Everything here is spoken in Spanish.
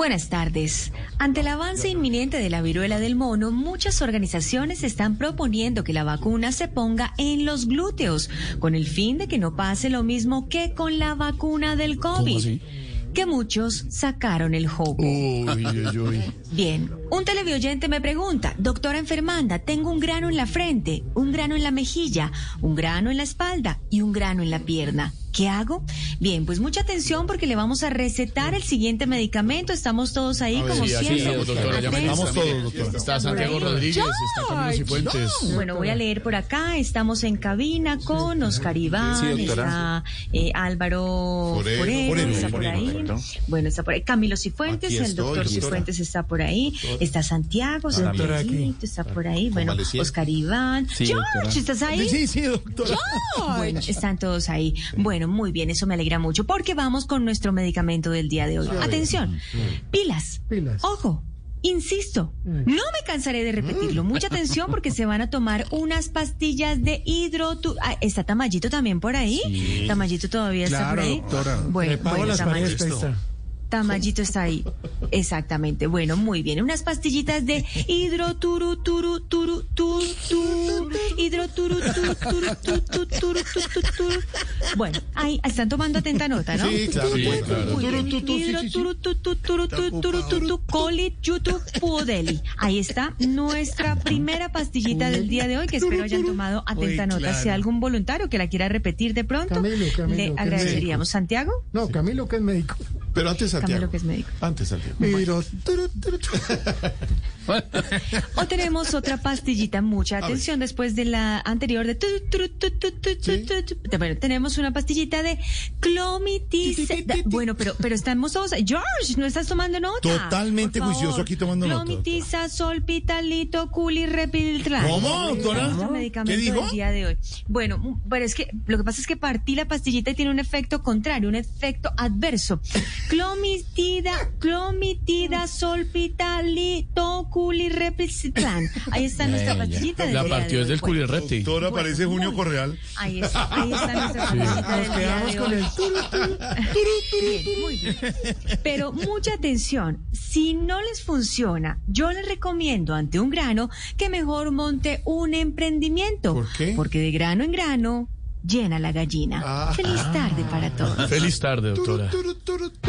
Buenas tardes. Ante el avance inminente de la viruela del mono, muchas organizaciones están proponiendo que la vacuna se ponga en los glúteos, con el fin de que no pase lo mismo que con la vacuna del COVID. Que muchos sacaron el jugo. Bien, un televidente me pregunta, doctora enfermanda, tengo un grano en la frente, un grano en la mejilla, un grano en la espalda y un grano en la pierna. ¿Qué hago? Bien, pues mucha atención porque le vamos a recetar el siguiente medicamento. Estamos todos ahí, como siempre. doctora, ya Atentos. estamos todos, doctora. Está Santiago Rodríguez, está Camilo Cifuentes. Bueno, voy a leer por acá. Estamos en cabina con Oscar Iván, Sí, doctora. está eh, Álvaro Forero, Forero, Forero, está por ahí. Bueno, está por ahí Camilo Cifuentes, Aquí el estoy, doctor doctora. Cifuentes está por ahí. Está Santiago, Doctora, Santiaguito está por ahí. Bueno. Oscar Iván. George, ¿estás ahí? Sí, sí, doctora. Bueno, están todos ahí. Bueno, muy bien, eso me alegra mucho porque vamos con nuestro medicamento del día de hoy. Atención, pilas. Pilas. Ojo. Insisto, no me cansaré de repetirlo. Mucha atención porque se van a tomar unas pastillas de hidrotu... Ah, ¿Está Tamayito también por ahí? Tamayito todavía está por Claro, ahí. doctora. Bueno, bueno, Tamayito. Tamayito está ahí. Exactamente. Bueno, muy bien. Unas pastillitas de hidroturu, turu, turu, turu, turu, hidroturu, turu, turu, turu, turu, turu, turu, turu. Bueno, ahí están tomando atenta nota, ¿no? Sí, claro. Turu. Hidroturu, tu, tu, turu, tu, turu, tu, tu, colit, yutu, pudeli. Ahí está nuestra primera pastillita del día de hoy que espero hayan tomado atenta nota. Si hay algún voluntario que la quiera repetir de pronto, le agradeceríamos. ¿Santiago? No, Camilo que es médico. Pero antes Santiago. Camilo, que es médico. Antes Santiago. Turu. O tenemos otra pastillita, mucha atención, después de la anterior de... tu, tu, tu. Bueno, tenemos una pastillita de clomitis... da- Bueno, pero, pero estamos todos... George, ¿no estás tomando nota? Totalmente juicioso aquí tomando nota, Clomitiza, solpitalito, culirrepiltran. ¿Cómo, doctora? Nuestro ¿Qué dijo? del día de hoy. Bueno, mm, pero es que lo que pasa es que partí la pastillita y tiene un efecto contrario, un efecto adverso. Clomitida, clomitida, solpitalito, culirepiltran. Ahí está nuestra pastillita del La partió desde el Bueno, culirrete. Doctora, Bueno, parece Junio Correal. Ahí está, ahí está nuestra pastillita del Nos quedamos con el turu, turu. Bien, muy bien. Pero mucha atención, si no les funciona, yo les recomiendo ante un grano que mejor monte un emprendimiento. ¿Por qué? Porque de grano en grano llena la gallina. Ah. Feliz tarde para todos. Feliz tarde, doctora. Turu, turu, turu.